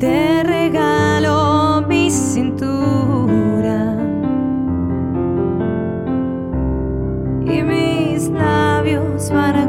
Te regalo mi cintura y mis labios para